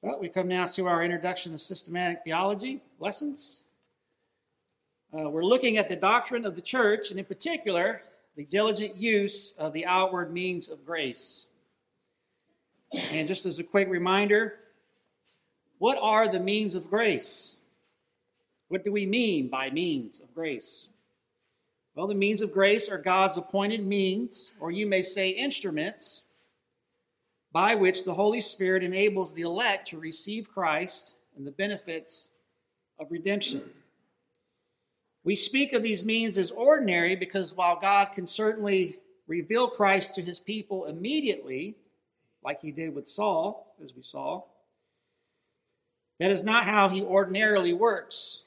Well, we come now to our introduction to systematic theology lessons. Uh, we're looking at the doctrine of the church, and in particular, the diligent use of the outward means of grace. And just as a quick reminder, what are the means of grace? What do we mean by means of grace? Well, the means of grace are God's appointed means, or you may say instruments, by which the Holy Spirit enables the elect to receive Christ and the benefits of redemption. We speak of these means as ordinary because while God can certainly reveal Christ to his people immediately, like he did with Saul, as we saw, that is not how he ordinarily works.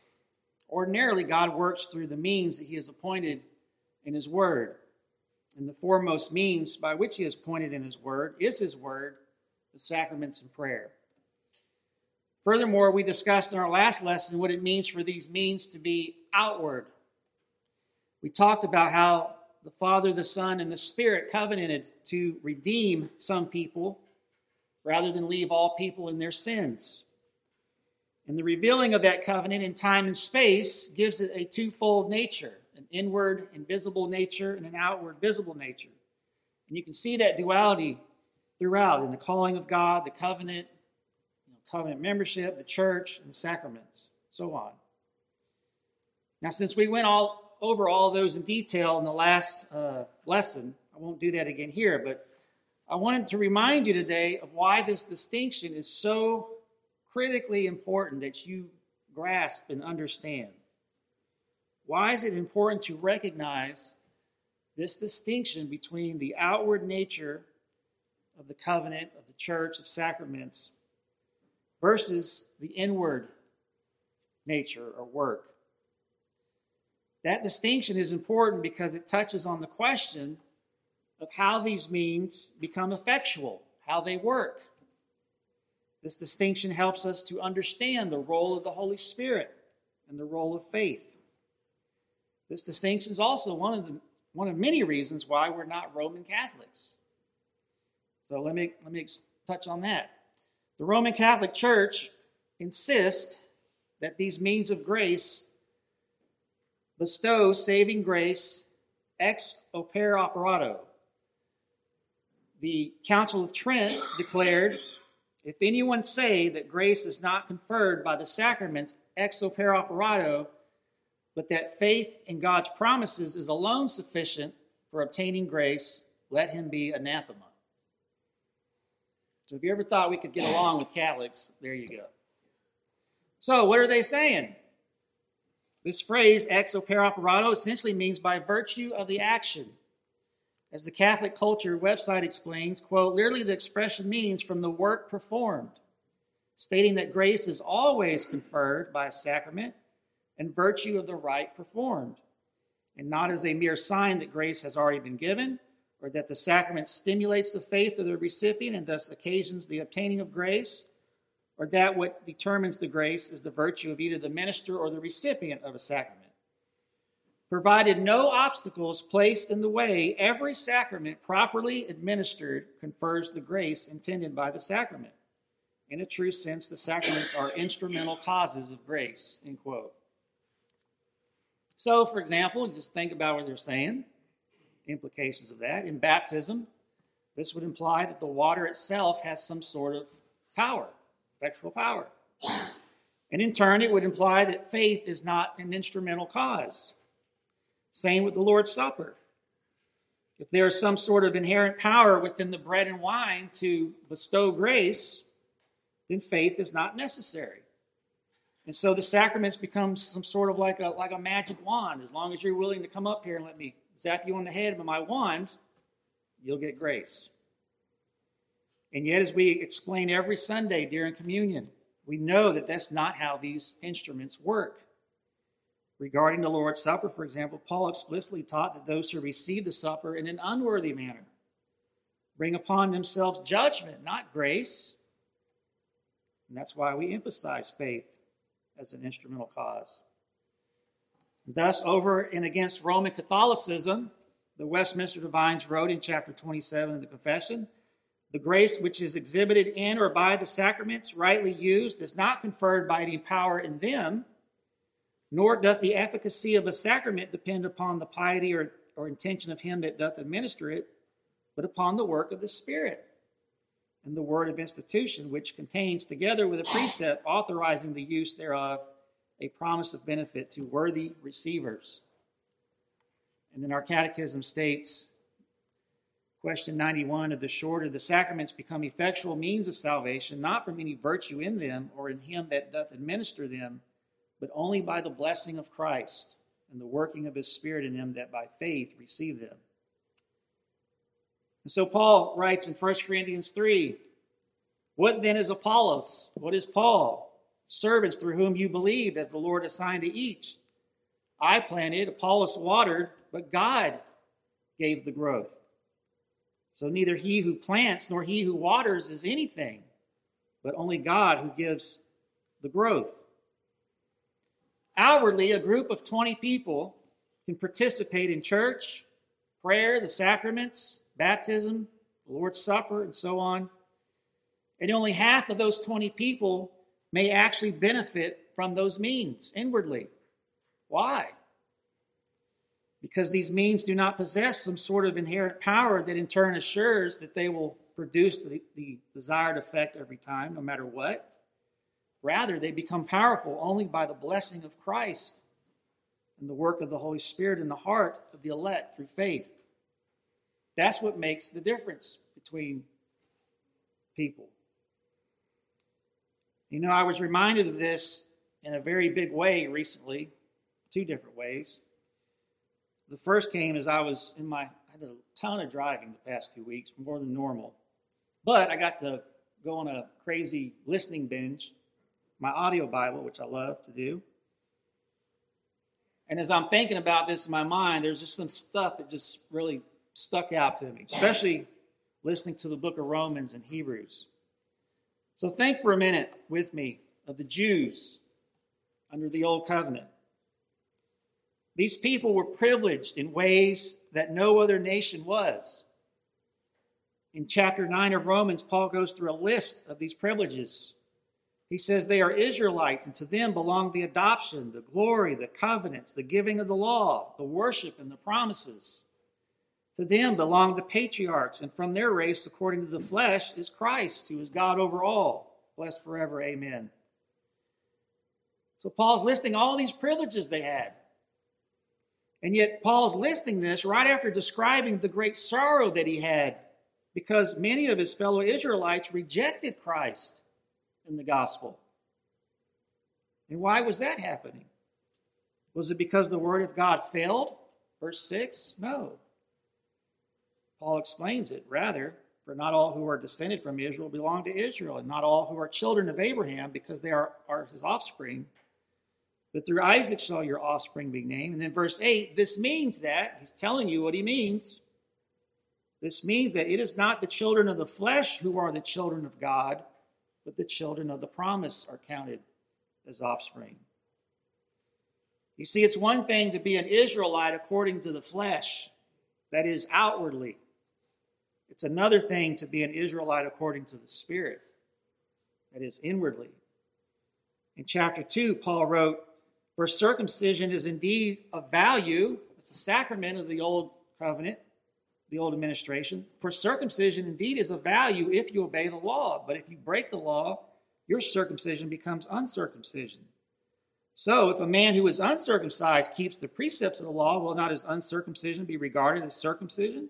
Ordinarily, God works through the means that he has appointed in his word. And the foremost means by which he has pointed in his word is his word, the sacraments and prayer. Furthermore, we discussed in our last lesson what it means for these means to be outward. We talked about how the Father, the Son, and the Spirit covenanted to redeem some people rather than leave all people in their sins. And the revealing of that covenant in time and space gives it a twofold nature an inward, invisible nature, and an outward, visible nature. And you can see that duality throughout in the calling of God, the covenant, you know, covenant membership, the church, and the sacraments, so on. Now, since we went all over all those in detail in the last uh, lesson, I won't do that again here, but I wanted to remind you today of why this distinction is so critically important that you grasp and understand. Why is it important to recognize this distinction between the outward nature of the covenant, of the church, of sacraments, versus the inward nature or work? That distinction is important because it touches on the question of how these means become effectual, how they work. This distinction helps us to understand the role of the Holy Spirit and the role of faith. This distinction is also one of the one of many reasons why we're not Roman Catholics. So let me let me touch on that. The Roman Catholic Church insists that these means of grace bestow saving grace ex opere operato. The Council of Trent declared if anyone say that grace is not conferred by the sacraments ex opere operato, but that faith in God's promises is alone sufficient for obtaining grace, let him be anathema. So, if you ever thought we could get along with Catholics, there you go. So, what are they saying? This phrase, ex opere operato, essentially means by virtue of the action. As the Catholic Culture website explains, quote, literally the expression means from the work performed, stating that grace is always conferred by a sacrament and virtue of the rite performed, and not as a mere sign that grace has already been given, or that the sacrament stimulates the faith of the recipient and thus occasions the obtaining of grace, or that what determines the grace is the virtue of either the minister or the recipient of a sacrament. Provided no obstacles placed in the way, every sacrament properly administered confers the grace intended by the sacrament. In a true sense, the sacraments are instrumental causes of grace. End quote. So, for example, just think about what they're saying, implications of that. In baptism, this would imply that the water itself has some sort of power, effectual power. And in turn, it would imply that faith is not an instrumental cause. Same with the Lord's Supper. If there is some sort of inherent power within the bread and wine to bestow grace, then faith is not necessary. And so the sacraments become some sort of like a like a magic wand. As long as you're willing to come up here and let me zap you on the head with my wand, you'll get grace. And yet, as we explain every Sunday during communion, we know that that's not how these instruments work. Regarding the Lord's Supper, for example, Paul explicitly taught that those who receive the supper in an unworthy manner bring upon themselves judgment, not grace. And that's why we emphasize faith as an instrumental cause. Thus, over and against Roman Catholicism, the Westminster Divines wrote in chapter 27 of the Confession The grace which is exhibited in or by the sacraments, rightly used, is not conferred by any power in them, nor doth the efficacy of a sacrament depend upon the piety or, or intention of him that doth administer it, but upon the work of the Spirit and the word of institution, which contains, together with a precept authorizing the use thereof, a promise of benefit to worthy receivers. And then our catechism states, question 91 of the shorter, the sacraments become effectual means of salvation, not from any virtue in them or in him that doth administer them, but only by the blessing of Christ and the working of his Spirit in them that by faith receive them. And so Paul writes in 1 Corinthians 3 What then is Apollos? What is Paul? Servants through whom you believed, as the Lord assigned to each. I planted, Apollos watered, but God gave the growth. So neither he who plants nor he who waters is anything, but only God who gives the growth. Outwardly, a group of 20 people can participate in church, prayer, the sacraments, baptism, the Lord's Supper, and so on. And only half of those 20 people may actually benefit from those means inwardly. Why? Because these means do not possess some sort of inherent power that in turn assures that they will produce the, the desired effect every time, no matter what. Rather, they become powerful only by the blessing of Christ and the work of the Holy Spirit in the heart of the elect through faith. That's what makes the difference between people. You know, I was reminded of this in a very big way recently, two different ways. The first came as I was in my, I had a ton of driving the past two weeks, more than normal. But I got to go on a crazy listening binge, my audio Bible, which I love to do. And as I'm thinking about this in my mind, there's just some stuff that just really stuck out to me, especially listening to the book of Romans and Hebrews. So think for a minute with me of the Jews under the Old Covenant. These people were privileged in ways that no other nation was. In chapter 9 of Romans, Paul goes through a list of these privileges. He says they are Israelites, and to them belong the adoption, the glory, the covenants, the giving of the law, the worship, and the promises. To them belong the patriarchs, and from their race, according to the flesh, is Christ, who is God over all. Blessed forever. Amen. So Paul's listing all these privileges they had. And yet, Paul's listing this right after describing the great sorrow that he had because many of his fellow Israelites rejected Christ in the gospel. And why was that happening? Was it because the word of God failed? Verse 6? No. Paul explains it. Rather, for not all who are descended from Israel belong to Israel, and not all who are children of Abraham, because they are, are his offspring. But through Isaac shall your offspring be named. And then verse 8, this means that, he's telling you what he means. This means that it is not the children of the flesh who are the children of God, but the children of the promise are counted as offspring. You see, it's one thing to be an Israelite according to the flesh, that is, outwardly. It's another thing to be an Israelite according to the Spirit, that is, inwardly. In chapter 2, Paul wrote, For circumcision is indeed of value, it's a sacrament of the old covenant, the old administration. For circumcision indeed is of value if you obey the law, but if you break the law, your circumcision becomes uncircumcision. So, if a man who is uncircumcised keeps the precepts of the law, will not his uncircumcision be regarded as circumcision?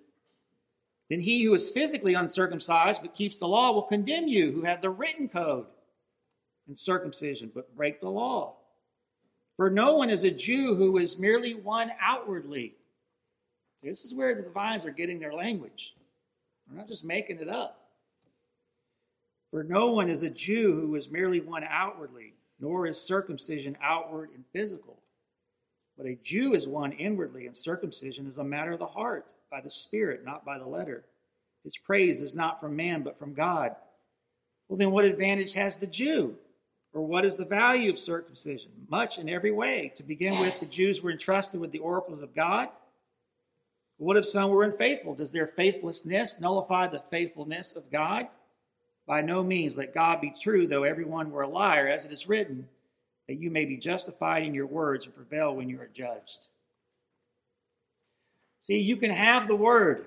Then he who is physically uncircumcised but keeps the law will condemn you, who have the written code and circumcision but break the law. For no one is a Jew who is merely one outwardly. This is where the divines are getting their language. They're not just making it up. For no one is a Jew who is merely one outwardly, nor is circumcision outward and physical. But a Jew is one inwardly, and circumcision is a matter of the heart, by the Spirit, not by the letter. His praise is not from man, but from God. Well, then what advantage has the Jew? Or what is the value of circumcision? Much in every way. To begin with, the Jews were entrusted with the oracles of God. What if some were unfaithful? Does their faithlessness nullify the faithfulness of God? By no means. Let God be true, though everyone were a liar, as it is written, that you may be justified in your words and prevail when you are judged. See, you can have the word,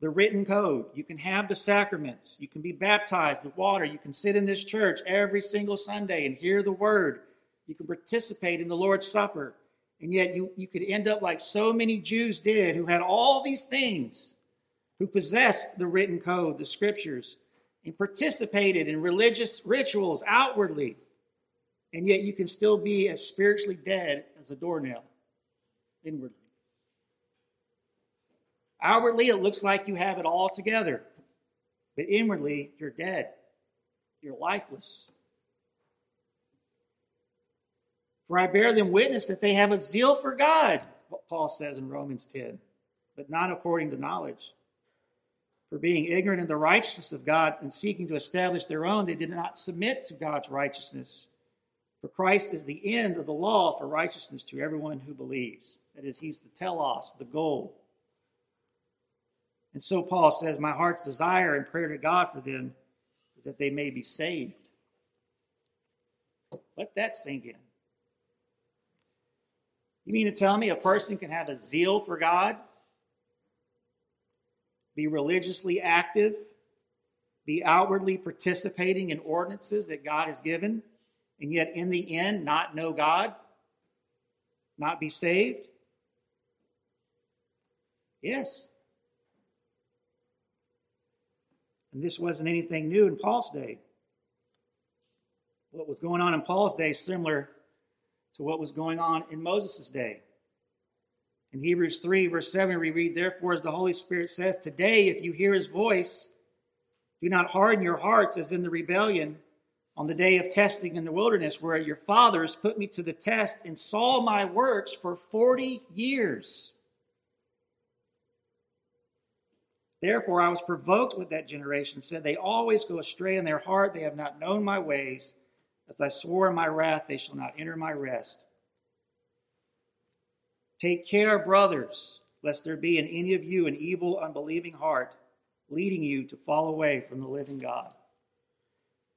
the written code. You can have the sacraments. You can be baptized with water. You can sit in this church every single Sunday and hear the word. You can participate in the Lord's Supper. And yet you, you could end up like so many Jews did who had all these things, who possessed the written code, the scriptures, and participated in religious rituals outwardly. And yet you can still be as spiritually dead as a doornail inwardly. Outwardly, it looks like you have it all together, but inwardly, you're dead. You're lifeless. For I bear them witness that they have a zeal for God, Paul says in Romans 10, but not according to knowledge. For being ignorant of the righteousness of God and seeking to establish their own, they did not submit to God's righteousness. For Christ is the end of the law for righteousness to everyone who believes. That is, he's the telos, the goal. And so Paul says, My heart's desire and prayer to God for them is that they may be saved. Let that sink in. You mean to tell me a person can have a zeal for God, be religiously active, be outwardly participating in ordinances that God has given, and yet in the end not know God, not be saved? Yes. And this wasn't anything new in Paul's day. What was going on in Paul's day similar to what was going on in Moses' day. In Hebrews 3, verse 7, we read, Therefore, as the Holy Spirit says, Today, if you hear his voice, do not harden your hearts as in the rebellion on the day of testing in the wilderness, where your fathers put me to the test and saw my works for 40 years. Therefore, I was provoked with that generation, said, They always go astray in their heart, they have not known my ways. As I swore in my wrath, they shall not enter my rest. Take care, brothers, lest there be in any of you an evil, unbelieving heart, leading you to fall away from the living God.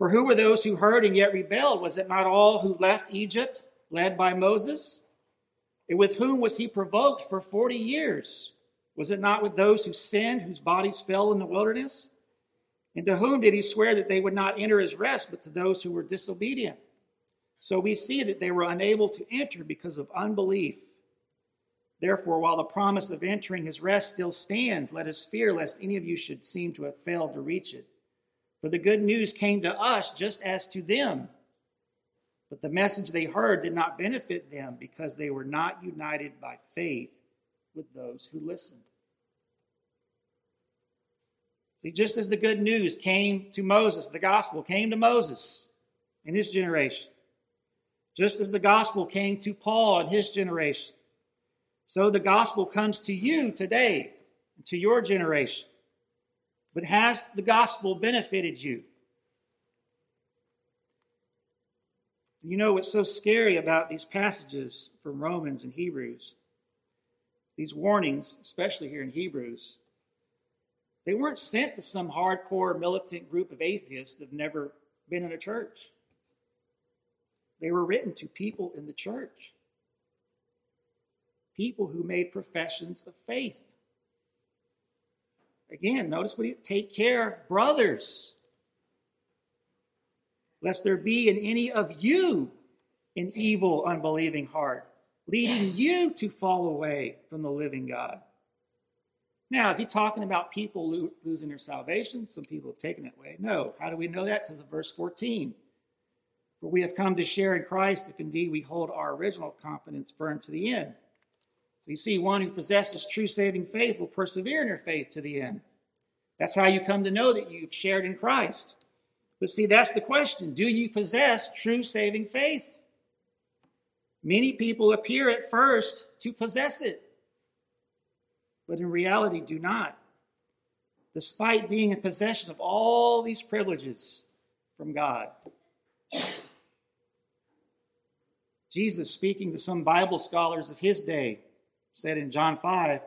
For who were those who heard and yet rebelled? Was it not all who left Egypt, led by Moses? And with whom was he provoked for forty years? Was it not with those who sinned, whose bodies fell in the wilderness? And to whom did he swear that they would not enter his rest, but to those who were disobedient? So we see that they were unable to enter because of unbelief. Therefore, while the promise of entering his rest still stands, let us fear lest any of you should seem to have failed to reach it. For the good news came to us just as to them. But the message they heard did not benefit them because they were not united by faith with those who listened. See, just as the good news came to Moses, the gospel came to Moses in his generation, just as the gospel came to Paul in his generation, so the gospel comes to you today, to your generation. But has the gospel benefited you? You know what's so scary about these passages from Romans and Hebrews? These warnings, especially here in Hebrews, they weren't sent to some hardcore militant group of atheists that have never been in a church. They were written to people in the church, people who made professions of faith. Again, notice what he take care, brothers, lest there be in any of you an evil, unbelieving heart, leading you to fall away from the living God. Now, is he talking about people lo- losing their salvation? Some people have taken it away. No. How do we know that? Because of verse 14. For we have come to share in Christ if indeed we hold our original confidence firm to the end. You see, one who possesses true saving faith will persevere in her faith to the end. That's how you come to know that you've shared in Christ. But see, that's the question. Do you possess true saving faith? Many people appear at first to possess it, but in reality do not, despite being in possession of all these privileges from God. Jesus, speaking to some Bible scholars of his day, said in John 5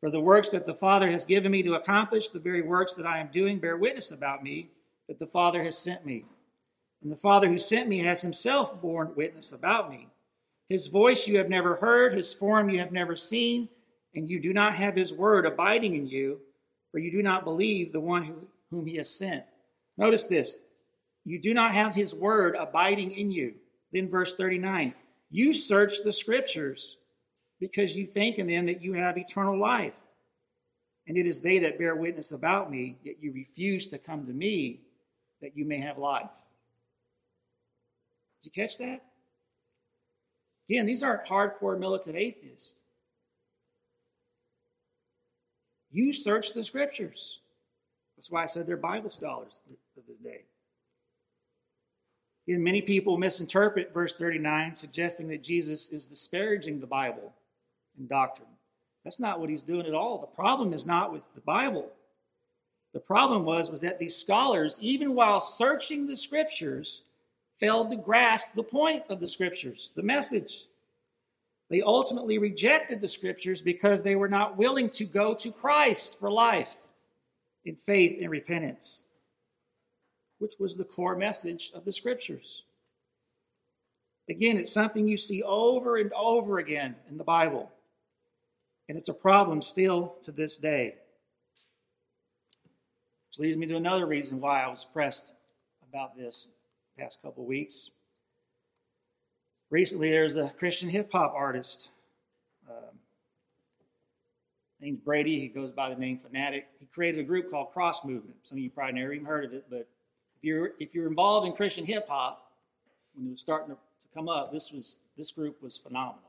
For the works that the Father has given me to accomplish, the very works that I am doing, bear witness about me that the Father has sent me. And the Father who sent me has himself borne witness about me. His voice you have never heard, his form you have never seen, and you do not have his word abiding in you, for you do not believe the one who, whom he has sent. Notice this you do not have his word abiding in you. Then, verse 39 you search the scriptures because you think in them that you have eternal life. And it is they that bear witness about me, yet you refuse to come to me that you may have life. Did you catch that? Again, these aren't hardcore militant atheists. You search the scriptures. That's why I said they're Bible scholars of his day. And many people misinterpret verse 39, suggesting that Jesus is disparaging the Bible and doctrine. That's not what he's doing at all. The problem is not with the Bible. The problem was, was that these scholars, even while searching the scriptures, failed to grasp the point of the scriptures, the message. They ultimately rejected the scriptures because they were not willing to go to Christ for life in faith and repentance, which was the core message of the scriptures. Again, it's something you see over and over again in the Bible, and it's a problem still to this day. Which leads me to another reason why I was pressed about this past couple weeks. Recently, there's a Christian hip hop artist um, named Brady. He goes by the name Phanatik. He created a group called Cross Movement. Some of you probably never even heard of it, but if you're if you're involved in Christian hip hop, when it was starting to, to, come up, this was this group was phenomenal.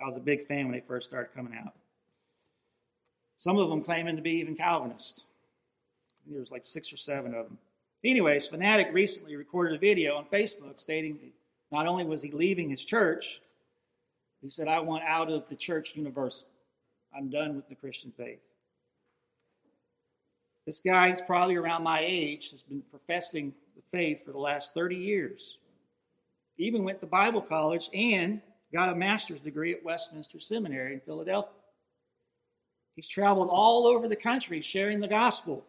I was a big fan when they first started coming out. Some of them claiming to be even Calvinist. There was like six or seven of them. Anyways, Phanatik recently recorded a video on Facebook stating that not only was he leaving his church, he said, I want out of the church universal. I'm done with the Christian faith. This guy is probably around my age, has been professing the faith for the last 30 years. Even went to Bible college and got a master's degree at Westminster Seminary in Philadelphia. He's traveled all over the country sharing the gospel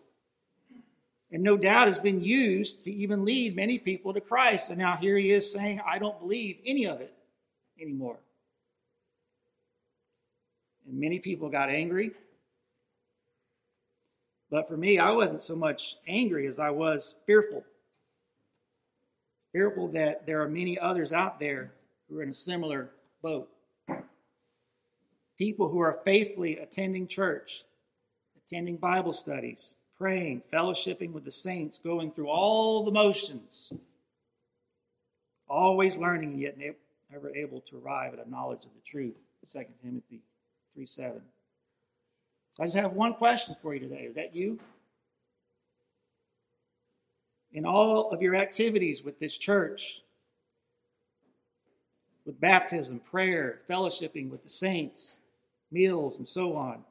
and no doubt has been used to even lead many people to Christ. And now here he is saying, I don't believe any of it anymore. And many people got angry. But for me, I wasn't so much angry as I was fearful. Fearful that there are many others out there who are in a similar boat. People who are faithfully attending church, attending Bible studies, praying, fellowshipping with the saints, going through all the motions, always learning and yet never able to arrive at a knowledge of the truth. 2 Timothy 3 7. So I just have one question for you today. Is that you? In all of your activities with this church, with baptism, prayer, fellowshipping with the saints, meals, and so on,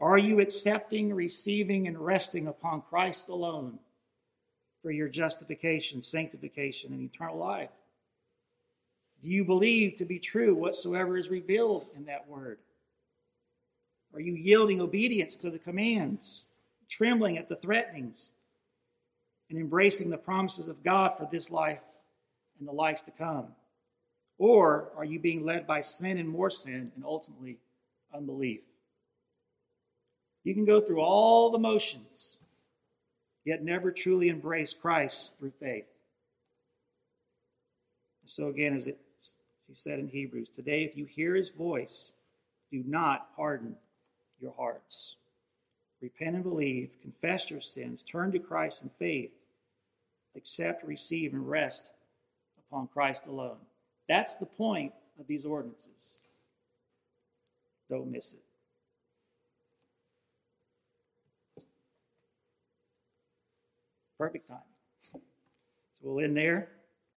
are you accepting, receiving, and resting upon Christ alone for your justification, sanctification, and eternal life? Do you believe to be true whatsoever is revealed in that word? Are you yielding obedience to the commands, trembling at the threatenings, and embracing the promises of God for this life and the life to come? Or are you being led by sin and more sin and ultimately unbelief? You can go through all the motions, yet never truly embrace Christ through faith. So, again, as, it, as he said in Hebrews, today, if you hear his voice, do not harden your hearts. Repent and believe, confess your sins, turn to Christ in faith, accept, receive, and rest upon Christ alone. That's the point of these ordinances. Don't miss it. Perfect time. So we'll end there.